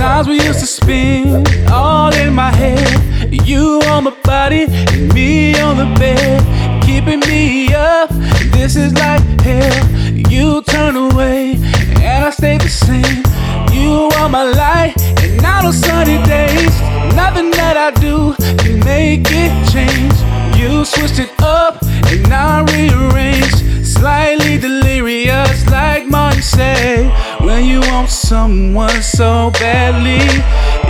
Times we used to spin all in my head. You on the body and me on the bed, keeping me up. This is like hell. You turn away and I stay the same. You are my light and not on sunny days. Nothing that I do can make it change. You switched it up and I rearranged. Slightly delirious, like Martin said. When you want someone so badly,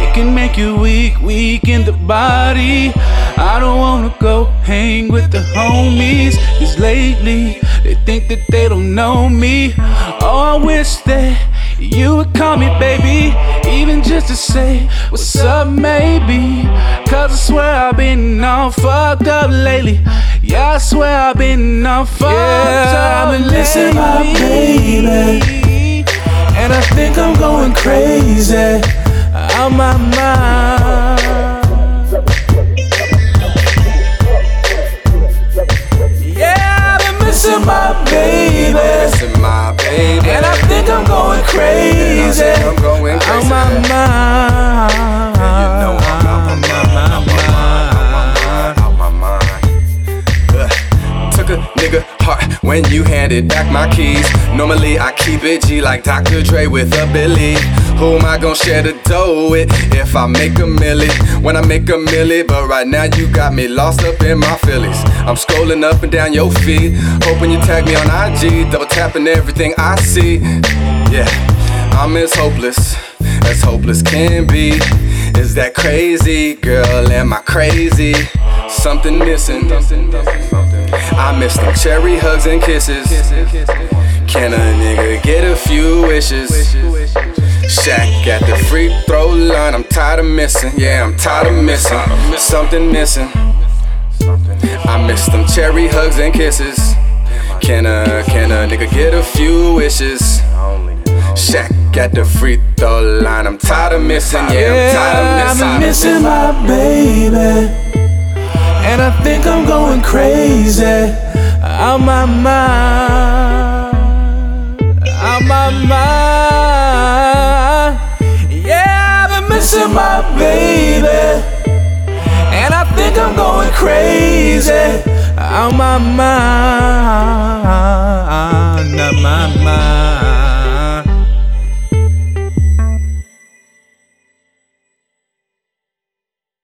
it can make you weak, weak in the body. I don't wanna go hang with the homies, cause lately they think that they don't know me. Oh, I wish that you would call me baby, just to say what's up, maybe. Cause I swear I've been all fucked up lately. Yeah, I swear I've been all fucked Yeah, up I've been missing my baby. And I think I'm going crazy crazy I'm going crazy. my mind. You know I'm oh, my mind, out my mind, out my mind. Ugh. Took a nigga heart when you handed back my keys. Normally I keep it G like Dr. Dre with a Billy. Who am I gonna share the dough with if I make a milli? When I make a milli, but right now you got me lost up in my feelings. I'm scrolling up and down your feed, hoping you tag me on IG, double tapping everything I see. Yeah, I'm as hopeless as hopeless can be. Is that crazy, girl? Am I crazy? Something missing. I miss them cherry hugs and kisses. Can a nigga get a few wishes? Shaq at the free throw line. I'm tired of missing. Yeah, I'm tired of missing. Something missing. I miss them cherry hugs and kisses. Can a can a nigga get a few wishes? Shaq at the free throw line. I'm tired of missing. Yeah, I'm tired of missing. Been missing my baby. And I think I'm going crazy out my mind. Out my mind. Missing my baby. And I think I'm going crazy. Out my mind.